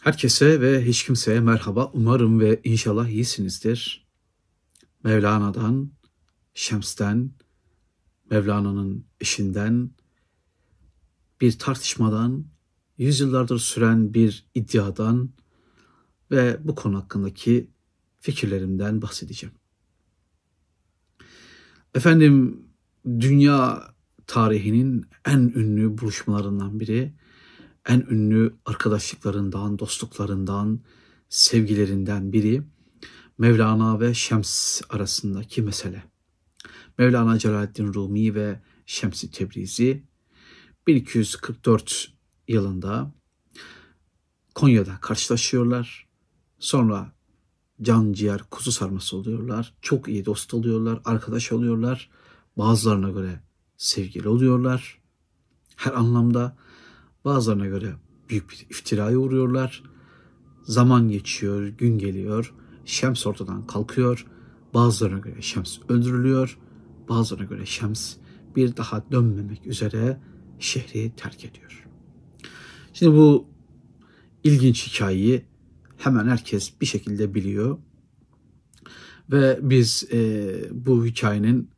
Herkese ve hiç kimseye merhaba. Umarım ve inşallah iyisinizdir. Mevlana'dan, Şems'ten, Mevlana'nın eşinden, bir tartışmadan, yüzyıllardır süren bir iddiadan ve bu konu hakkındaki fikirlerimden bahsedeceğim. Efendim, dünya tarihinin en ünlü buluşmalarından biri en ünlü arkadaşlıklarından, dostluklarından, sevgilerinden biri Mevlana ve Şems arasındaki mesele. Mevlana Celaleddin Rumi ve Şems-i Tebrizi 1244 yılında Konya'da karşılaşıyorlar. Sonra can ciğer kuzu sarması oluyorlar. Çok iyi dost oluyorlar, arkadaş oluyorlar. Bazılarına göre sevgili oluyorlar. Her anlamda Bazılarına göre büyük bir iftiraya uğruyorlar. Zaman geçiyor, gün geliyor. Şems ortadan kalkıyor. Bazılarına göre Şems öldürülüyor. Bazılarına göre Şems bir daha dönmemek üzere şehri terk ediyor. Şimdi bu ilginç hikayeyi hemen herkes bir şekilde biliyor. Ve biz e, bu hikayenin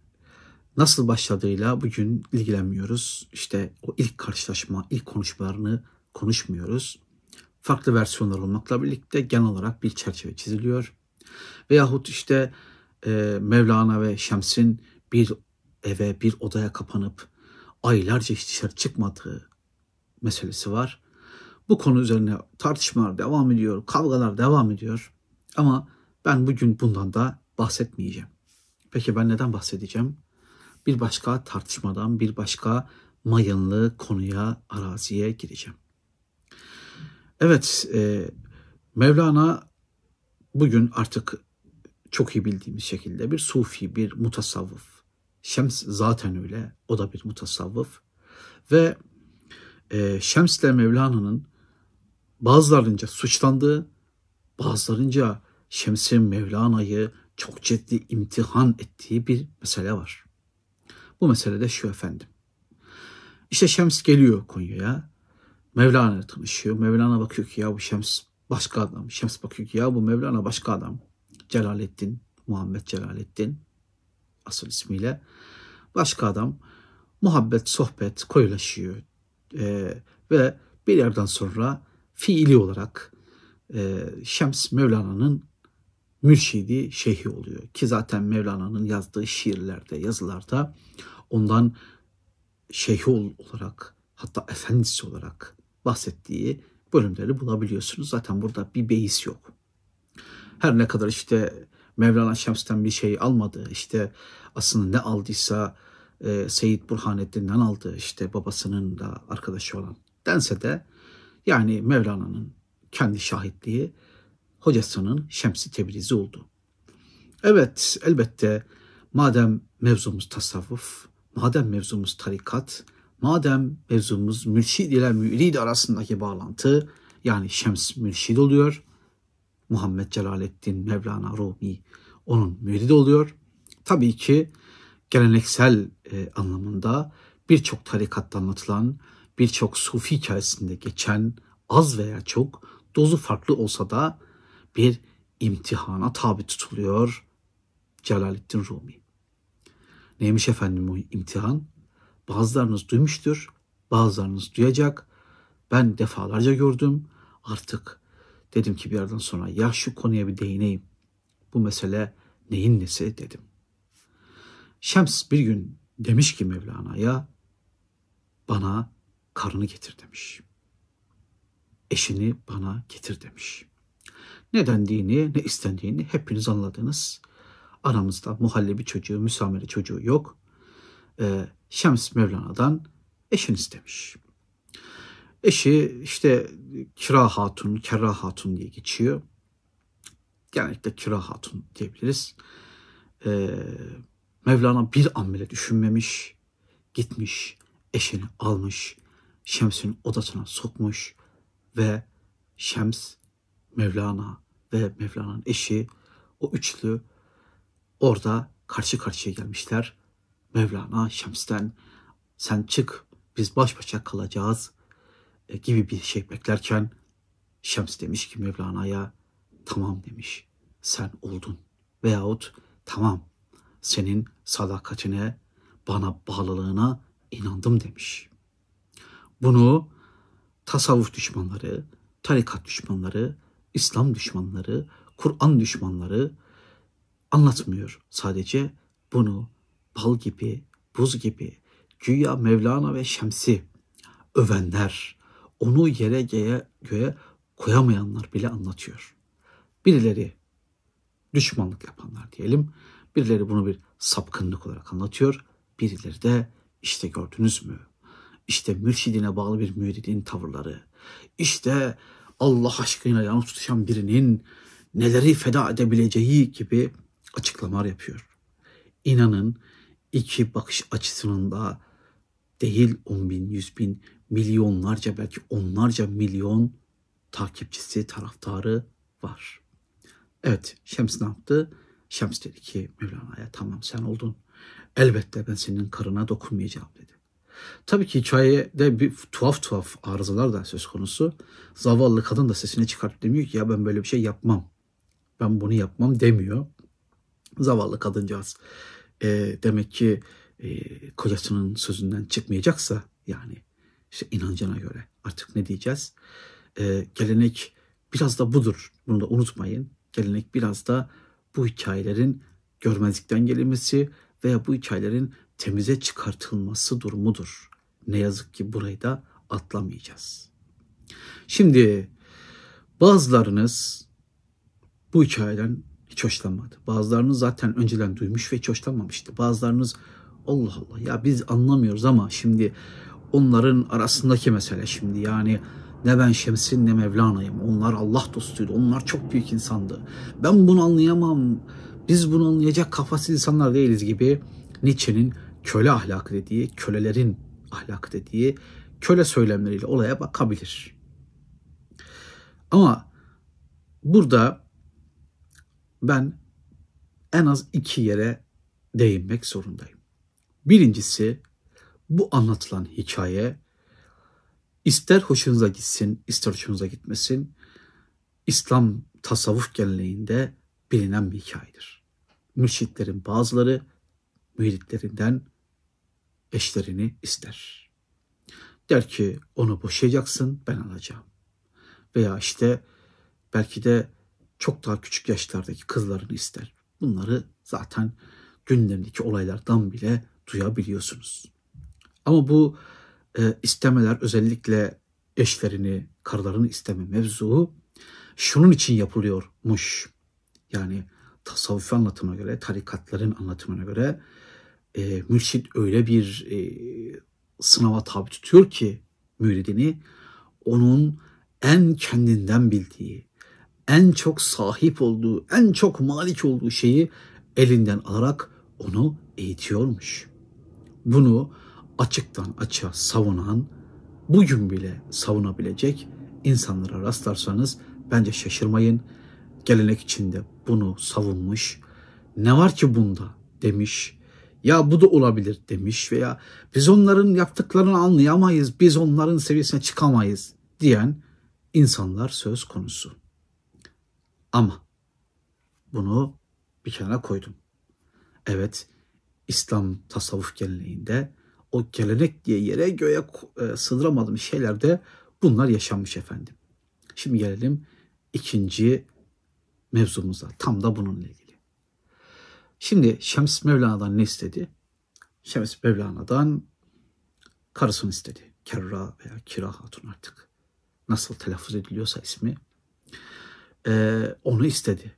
nasıl başladığıyla bugün ilgilenmiyoruz. İşte o ilk karşılaşma, ilk konuşmalarını konuşmuyoruz. Farklı versiyonlar olmakla birlikte genel olarak bir çerçeve çiziliyor. Veyahut işte e, Mevlana ve Şems'in bir eve, bir odaya kapanıp aylarca hiç dışarı çıkmadığı meselesi var. Bu konu üzerine tartışmalar devam ediyor, kavgalar devam ediyor. Ama ben bugün bundan da bahsetmeyeceğim. Peki ben neden bahsedeceğim? Bir başka tartışmadan, bir başka mayınlı konuya, araziye gireceğim. Evet, e, Mevlana bugün artık çok iyi bildiğimiz şekilde bir sufi, bir mutasavvıf. Şems zaten öyle, o da bir mutasavvıf. Ve e, Şems ile Mevlana'nın bazılarınca suçlandığı, bazılarınca Şems'in Mevlana'yı çok ciddi imtihan ettiği bir mesele var. Bu mesele de şu efendim. İşte Şems geliyor Konya'ya. Mevlana ile tanışıyor. Mevlana bakıyor ki ya bu Şems başka adam. Şems bakıyor ki ya bu Mevlana başka adam. Celaleddin, Muhammed Celaleddin asıl ismiyle. Başka adam. Muhabbet, sohbet koyulaşıyor. Ee, ve bir yerden sonra fiili olarak e, Şems Mevlana'nın mürşidi, şeyhi oluyor. Ki zaten Mevlana'nın yazdığı şiirlerde, yazılarda ondan şeyhi olarak hatta efendisi olarak bahsettiği bölümleri bulabiliyorsunuz. Zaten burada bir beis yok. Her ne kadar işte Mevlana Şems'ten bir şey almadı, işte aslında ne aldıysa e, Seyyid Burhanettin'den aldı, işte babasının da arkadaşı olan dense de yani Mevlana'nın kendi şahitliği hocasının Şemsi Tebrizi oldu. Evet elbette madem mevzumuz tasavvuf, madem mevzumuz tarikat, madem mevzumuz mürşid ile mürid arasındaki bağlantı yani Şems mürşid oluyor. Muhammed Celaleddin Mevlana Rumi onun müridi oluyor. Tabii ki geleneksel e, anlamında birçok tarikatta anlatılan, birçok sufi hikayesinde geçen az veya çok dozu farklı olsa da bir imtihana tabi tutuluyor Celaleddin Rumi. Neymiş efendim bu imtihan? Bazılarınız duymuştur, bazılarınız duyacak. Ben defalarca gördüm. Artık dedim ki bir yerden sonra ya şu konuya bir değineyim. Bu mesele neyin nesi dedim. Şems bir gün demiş ki Mevlana'ya bana karını getir demiş. Eşini bana getir demiş. Ne dendiğini, ne istendiğini hepiniz anladınız. Aramızda muhallebi çocuğu, müsamere çocuğu yok. Ee, Şems Mevlana'dan eşini istemiş. Eşi işte Kira Hatun, Kerra Hatun diye geçiyor. Genellikle Kira Hatun diyebiliriz. Ee, Mevlana bir an bile düşünmemiş. Gitmiş, eşini almış, Şems'in odasına sokmuş ve Şems Mevlana ve Mevlana'nın eşi o üçlü orada karşı karşıya gelmişler. Mevlana Şems'ten sen çık biz baş başa kalacağız e, gibi bir şey beklerken Şems demiş ki Mevlana'ya tamam demiş sen oldun. Veyahut tamam senin sadakatine bana bağlılığına inandım demiş. Bunu tasavvuf düşmanları, tarikat düşmanları, İslam düşmanları, Kur'an düşmanları anlatmıyor. Sadece bunu bal gibi, buz gibi güya Mevlana ve Şems'i övenler, onu yere göğe, göğe koyamayanlar bile anlatıyor. Birileri düşmanlık yapanlar diyelim, birileri bunu bir sapkınlık olarak anlatıyor, birileri de işte gördünüz mü? İşte mürşidine bağlı bir müridin tavırları, işte Allah aşkına yanıp tutuşan birinin neleri feda edebileceği gibi açıklamalar yapıyor. İnanın iki bakış açısının da değil 10 bin, 100 bin, milyonlarca belki onlarca milyon takipçisi, taraftarı var. Evet Şems ne yaptı? Şems dedi ki Mevlana'ya tamam sen oldun. Elbette ben senin karına dokunmayacağım dedi. Tabii ki hikayede bir tuhaf tuhaf arızalar da söz konusu. Zavallı kadın da sesini çıkartıp demiyor ki ya ben böyle bir şey yapmam. Ben bunu yapmam demiyor. Zavallı kadıncağız e, demek ki e, kocasının sözünden çıkmayacaksa yani işte inancına göre artık ne diyeceğiz? E, gelenek biraz da budur. Bunu da unutmayın. Gelenek biraz da bu hikayelerin görmezlikten gelinmesi veya bu hikayelerin temize çıkartılması durumudur. Ne yazık ki burayı da atlamayacağız. Şimdi bazılarınız bu hikayeden hiç hoşlanmadı. Bazılarınız zaten önceden duymuş ve hiç hoşlanmamıştı. Bazılarınız Allah Allah ya biz anlamıyoruz ama şimdi onların arasındaki mesele şimdi yani ne ben Şems'in ne Mevlana'yım. Onlar Allah dostuydu. Onlar çok büyük insandı. Ben bunu anlayamam. Biz bunu anlayacak kafasız insanlar değiliz gibi Nietzsche'nin köle ahlakı dediği, kölelerin ahlakı dediği köle söylemleriyle olaya bakabilir. Ama burada ben en az iki yere değinmek zorundayım. Birincisi bu anlatılan hikaye ister hoşunuza gitsin, ister hoşunuza gitmesin, İslam tasavvuf geleneğinde bilinen bir hikayedir. Mürşitlerin bazıları müritlerinden eşlerini ister. Der ki onu boşayacaksın ben alacağım. Veya işte belki de çok daha küçük yaşlardaki kızlarını ister. Bunları zaten gündemdeki olaylardan bile duyabiliyorsunuz. Ama bu e, istemeler özellikle eşlerini, karılarını isteme mevzuu şunun için yapılıyormuş. Yani tasavvufi anlatımına göre, tarikatların anlatımına göre e, mürşit öyle bir e, sınava tabi tutuyor ki müridini onun en kendinden bildiği, en çok sahip olduğu, en çok malik olduğu şeyi elinden alarak onu eğitiyormuş. Bunu açıktan açığa savunan, bugün bile savunabilecek insanlara rastlarsanız bence şaşırmayın. Gelenek içinde bunu savunmuş. Ne var ki bunda demiş. Ya bu da olabilir demiş veya biz onların yaptıklarını anlayamayız, biz onların seviyesine çıkamayız diyen insanlar söz konusu. Ama bunu bir kenara koydum. Evet, İslam tasavvuf geleneğinde o gelenek diye yere göğe e, sığdıramadığım şeylerde bunlar yaşanmış efendim. Şimdi gelelim ikinci mevzumuza. Tam da bununla ilgili. Şimdi Şems Mevlana'dan ne istedi? Şems Mevlana'dan karısını istedi. Kerra veya Kira Hatun artık. Nasıl telaffuz ediliyorsa ismi e, onu istedi.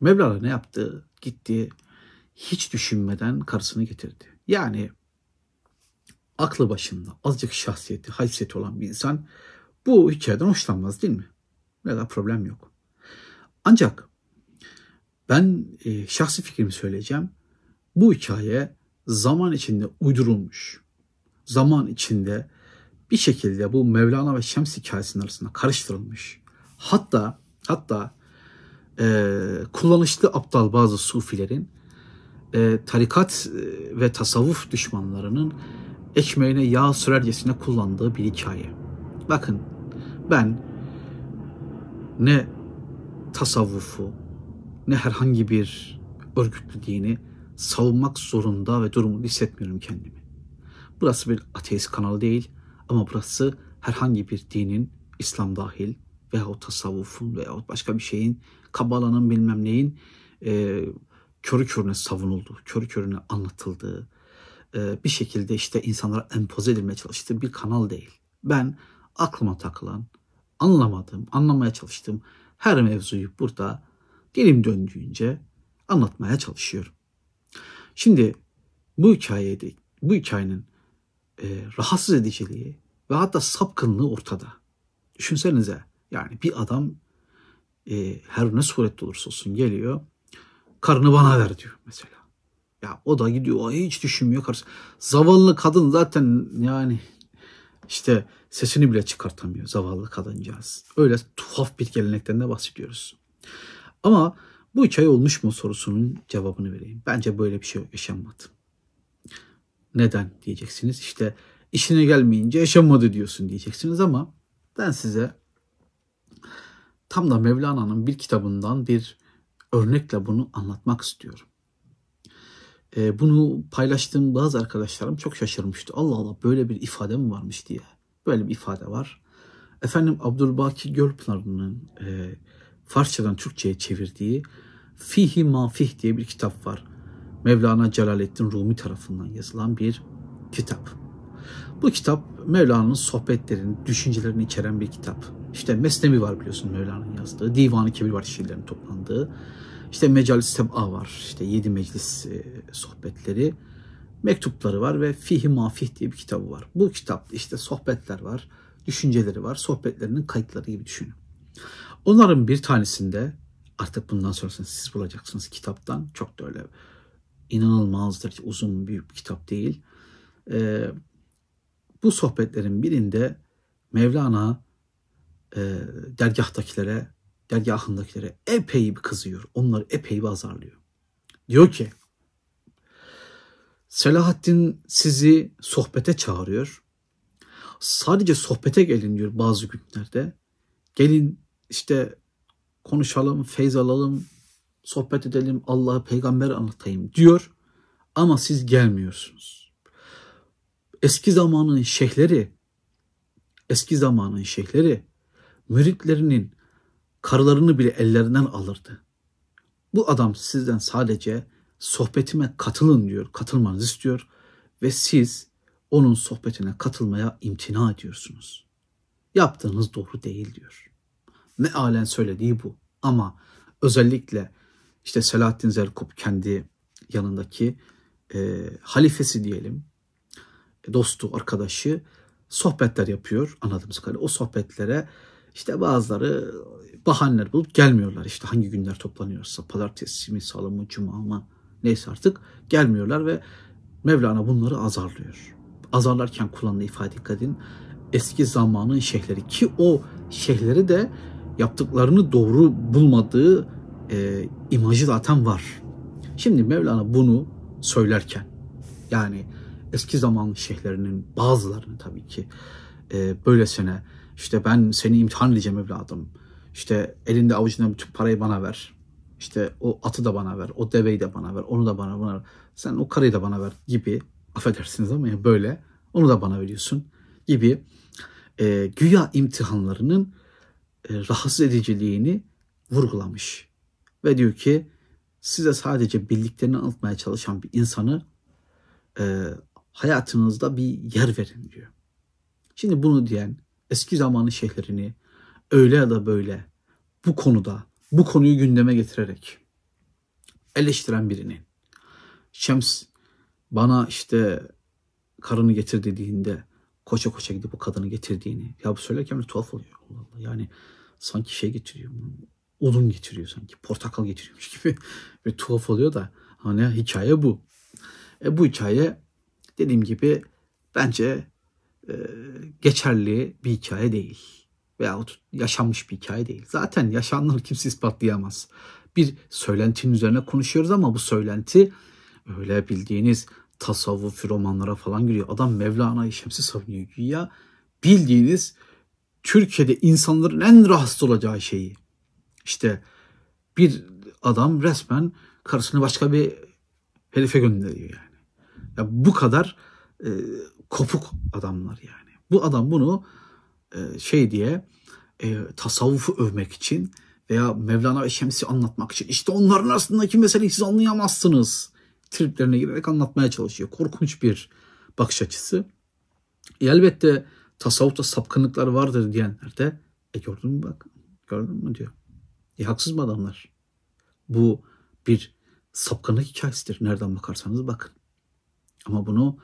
Mevlana ne yaptı? Gitti hiç düşünmeden karısını getirdi. Yani aklı başında azıcık şahsiyeti, haysiyeti olan bir insan bu hikayeden hoşlanmaz değil mi? Ne da problem yok. Ancak ben e, şahsi fikrimi söyleyeceğim. Bu hikaye zaman içinde uydurulmuş. Zaman içinde bir şekilde bu Mevlana ve Şems hikayesinin arasında karıştırılmış. Hatta Hatta e, kullanışlı aptal bazı sufilerin e, tarikat e, ve tasavvuf düşmanlarının ekmeğine yağ sürercesine kullandığı bir hikaye. Bakın ben ne tasavvufu ne herhangi bir örgütlü dini savunmak zorunda ve durumunda hissetmiyorum kendimi. Burası bir ateist kanal değil ama burası herhangi bir dinin İslam dahil veyahut tasavvufun veyahut başka bir şeyin kabalanın bilmem neyin e, körü körüne savunulduğu, körü körüne anlatıldığı, e, bir şekilde işte insanlara empoze edilmeye çalıştığı bir kanal değil. Ben aklıma takılan, anlamadığım, anlamaya çalıştığım her mevzuyu burada dilim döndüğünce anlatmaya çalışıyorum. Şimdi bu hikayede, bu hikayenin e, rahatsız ediciliği ve hatta sapkınlığı ortada. Düşünsenize yani bir adam e, her ne surette olursa olsun geliyor karını bana ver diyor mesela. Ya o da gidiyor hiç düşünmüyor karısı. Zavallı kadın zaten yani işte sesini bile çıkartamıyor zavallı kadıncağız. Öyle tuhaf bir gelenekten de bahsediyoruz. Ama bu hikaye olmuş mu sorusunun cevabını vereyim. Bence böyle bir şey yaşanmadı. Neden diyeceksiniz. İşte işine gelmeyince yaşanmadı diyorsun diyeceksiniz ama ben size tam da Mevlana'nın bir kitabından bir örnekle bunu anlatmak istiyorum. Ee, bunu paylaştığım bazı arkadaşlarım çok şaşırmıştı. Allah Allah böyle bir ifade mi varmış diye. Böyle bir ifade var. Efendim Abdülbaki Gölpınar'ın e, Farsçadan Türkçe'ye çevirdiği Fihi Mafih diye bir kitap var. Mevlana Celaleddin Rumi tarafından yazılan bir kitap. Bu kitap Mevlana'nın sohbetlerini, düşüncelerini içeren bir kitap. İşte Mesnevi var biliyorsun Mevlana'nın yazdığı. Divan-ı Kebir var şiirlerin toplandığı. İşte Mecalis Seb'a var. İşte yedi meclis e, sohbetleri. Mektupları var ve Fihi Mafih diye bir kitabı var. Bu kitapta işte sohbetler var, düşünceleri var. Sohbetlerinin kayıtları gibi düşünün. Onların bir tanesinde artık bundan sonrasını siz bulacaksınız kitaptan. Çok da öyle inanılmazdır. Uzun büyük bir kitap değil. Ee, bu sohbetlerin birinde Mevlana e, dergahtakilere, dergahındakilere epey bir kızıyor. Onları epey bir azarlıyor. Diyor ki Selahaddin sizi sohbete çağırıyor. Sadece sohbete gelin diyor bazı günlerde. Gelin işte konuşalım, feyz alalım, sohbet edelim, Allah'ı peygamber anlatayım diyor. Ama siz gelmiyorsunuz. Eski zamanın şeyhleri, eski zamanın şeyhleri müritlerinin karılarını bile ellerinden alırdı. Bu adam sizden sadece sohbetime katılın diyor, katılmanızı istiyor ve siz onun sohbetine katılmaya imtina ediyorsunuz. Yaptığınız doğru değil diyor. Mealen söylediği bu. Ama özellikle işte Selahaddin Zerkup kendi yanındaki e, halifesi diyelim, dostu, arkadaşı sohbetler yapıyor anladığımız kadarıyla. O sohbetlere işte bazıları bahaneler bulup gelmiyorlar. İşte hangi günler toplanıyorsa pazartesi mi, salı mı, cuma mı neyse artık gelmiyorlar ve Mevlana bunları azarlıyor. Azarlarken kullandığı ifade dikkat edin. Eski zamanın şeyhleri ki o şeyhleri de yaptıklarını doğru bulmadığı e, imajı zaten var. Şimdi Mevlana bunu söylerken yani eski zaman şeyhlerinin bazılarını tabii ki e, böylesine işte ben seni imtihan edeceğim evladım. İşte elinde avucunda bütün parayı bana ver. İşte o atı da bana ver, o deveyi de bana ver, onu da bana ver. Sen o karıyı da bana ver gibi affedersiniz ama ya böyle onu da bana veriyorsun gibi e, güya imtihanlarının rahatsız ediciliğini vurgulamış. Ve diyor ki size sadece bildiklerini anlatmaya çalışan bir insanı e, hayatınızda bir yer verin diyor. Şimdi bunu diyen eski zamanın şeyhlerini öyle ya da böyle bu konuda bu konuyu gündeme getirerek eleştiren birinin Şems bana işte karını getir dediğinde koça koça gidip bu kadını getirdiğini ya bu söylerken de tuhaf oluyor. Allah Allah. Yani sanki şey getiriyor. Odun getiriyor sanki. Portakal getiriyormuş gibi. Ve tuhaf oluyor da hani hikaye bu. E, bu hikaye dediğim gibi bence e, geçerli bir hikaye değil. Veyahut yaşanmış bir hikaye değil. Zaten yaşananları kimse ispatlayamaz. Bir söylentinin üzerine konuşuyoruz ama bu söylenti öyle bildiğiniz tasavvuf romanlara falan giriyor. Adam Mevlana'yı Şems'i savunuyor güya. Bildiğiniz Türkiye'de insanların en rahatsız olacağı şeyi İşte bir adam resmen karısını başka bir herife gönderiyor yani. Ya bu kadar e, kopuk adamlar yani. Bu adam bunu e, şey diye e, tasavvufu övmek için veya Mevlana ve Şems'i anlatmak için işte onların arasındaki meseleyi siz anlayamazsınız triplerine girerek anlatmaya çalışıyor. Korkunç bir bakış açısı. E, elbette tasavvufta sapkınlıklar vardır diyenler de e gördün mü bak gördün mü diyor. E haksız mı adamlar? Bu bir sapkınlık hikayesidir. Nereden bakarsanız bakın. Ama bunu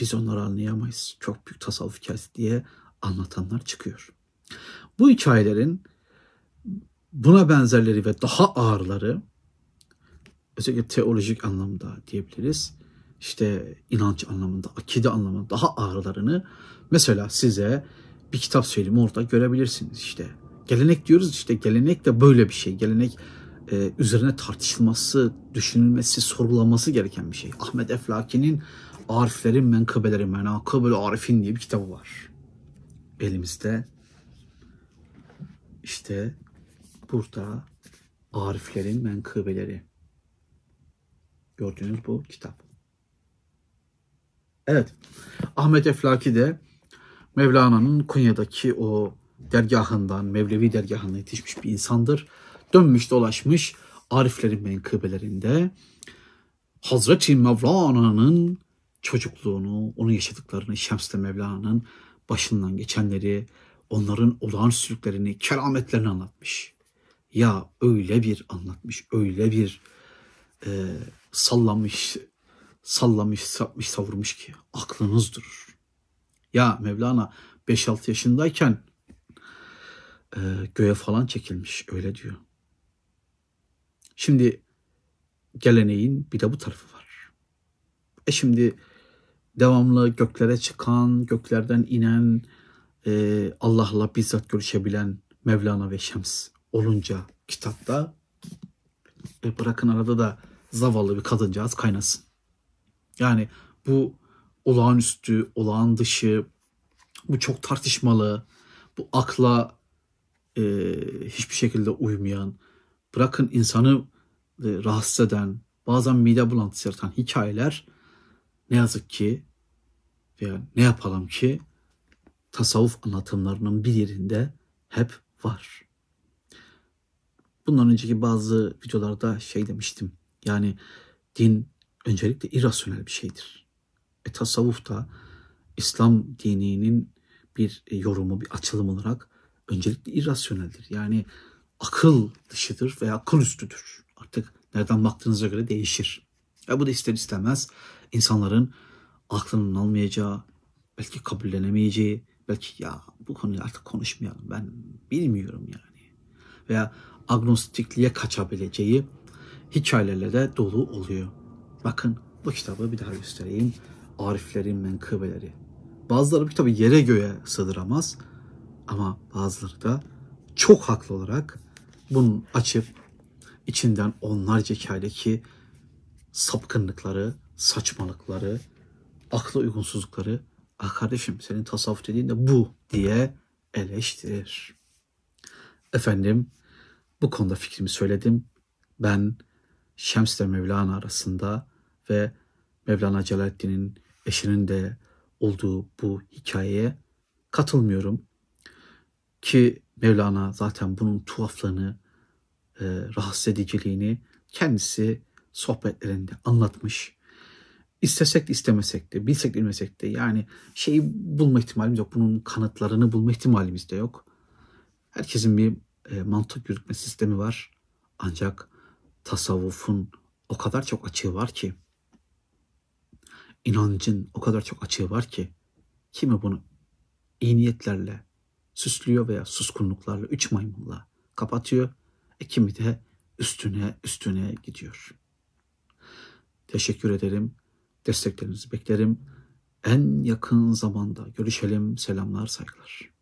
biz onları anlayamayız. Çok büyük tasavvuf hikayesi diye anlatanlar çıkıyor. Bu hikayelerin buna benzerleri ve daha ağırları özellikle teolojik anlamda diyebiliriz. İşte inanç anlamında, akide anlamında daha ağırlarını mesela size bir kitap söyleyeyim orada görebilirsiniz işte. Gelenek diyoruz işte gelenek de böyle bir şey. Gelenek e, üzerine tartışılması, düşünülmesi, sorgulanması gereken bir şey. Ahmet Eflaki'nin Ariflerin Menkıbeleri Menakıbül Arifin diye bir kitabı var. Elimizde. İşte burada Ariflerin Menkıbeleri. Gördüğünüz bu kitap. Evet. Ahmet Eflaki de Mevlana'nın Konya'daki o dergahından, Mevlevi dergahından yetişmiş bir insandır. Dönmüş dolaşmış Ariflerin menkıbelerinde Hazreti Mevlana'nın çocukluğunu, onun yaşadıklarını, Şems'te Mevlana'nın başından geçenleri, onların olağanüstülüklerini, kerametlerini anlatmış. Ya öyle bir anlatmış, öyle bir e, sallamış, sallamış, sapmış, savurmuş ki aklınız durur. Ya Mevlana 5-6 yaşındayken e, göğe falan çekilmiş öyle diyor. Şimdi geleneğin bir de bu tarafı var. E şimdi devamlı göklere çıkan, göklerden inen, e, Allah'la bizzat görüşebilen Mevlana ve Şems olunca kitapta e, bırakın arada da zavallı bir kadıncağız kaynasın. Yani bu olağanüstü, olağan dışı, bu çok tartışmalı, bu akla e, hiçbir şekilde uymayan, bırakın insanı e, rahatsız eden, bazen mide bulantısı yaratan hikayeler ne yazık ki veya ne yapalım ki tasavvuf anlatımlarının bir yerinde hep var. Bundan önceki bazı videolarda şey demiştim. Yani din öncelikle irrasyonel bir şeydir. E tasavvuf da İslam dininin bir yorumu, bir açılım olarak öncelikle irrasyoneldir. Yani akıl dışıdır veya akıl üstüdür. Artık nereden baktığınıza göre değişir. Ya bu da ister istemez insanların aklının almayacağı, belki kabullenemeyeceği, belki ya bu konuyu artık konuşmayalım ben bilmiyorum yani. Veya agnostikliğe kaçabileceği hikayelerle dolu oluyor. Bakın bu kitabı bir daha göstereyim. Ariflerin menkıbeleri. Bazıları bu kitabı yere göğe sığdıramaz ama bazıları da çok haklı olarak bunu açıp içinden onlarca hikayedeki sapkınlıkları, saçmalıkları, akla uygunsuzlukları ah kardeşim senin tasavvuf dediğin de bu diye eleştirir. Efendim bu konuda fikrimi söyledim. Ben Şems ile Mevlana arasında ve Mevlana Celaleddin'in eşinin de olduğu bu hikayeye katılmıyorum. Ki Mevlana zaten bunun tuhaflığını, e, rahatsız ediciliğini kendisi sohbetlerinde anlatmış. İstesek de istemesek de, bilsek de bilmesek de yani şeyi bulma ihtimalimiz yok. Bunun kanıtlarını bulma ihtimalimiz de yok. Herkesin bir e, mantık yürütme sistemi var. Ancak tasavvufun o kadar çok açığı var ki, inancın o kadar çok açığı var ki, kimi bunu iyi niyetlerle süslüyor veya suskunluklarla, üç maymunla kapatıyor. E kimi de üstüne üstüne gidiyor. Teşekkür ederim. Desteklerinizi beklerim. En yakın zamanda görüşelim. Selamlar, saygılar.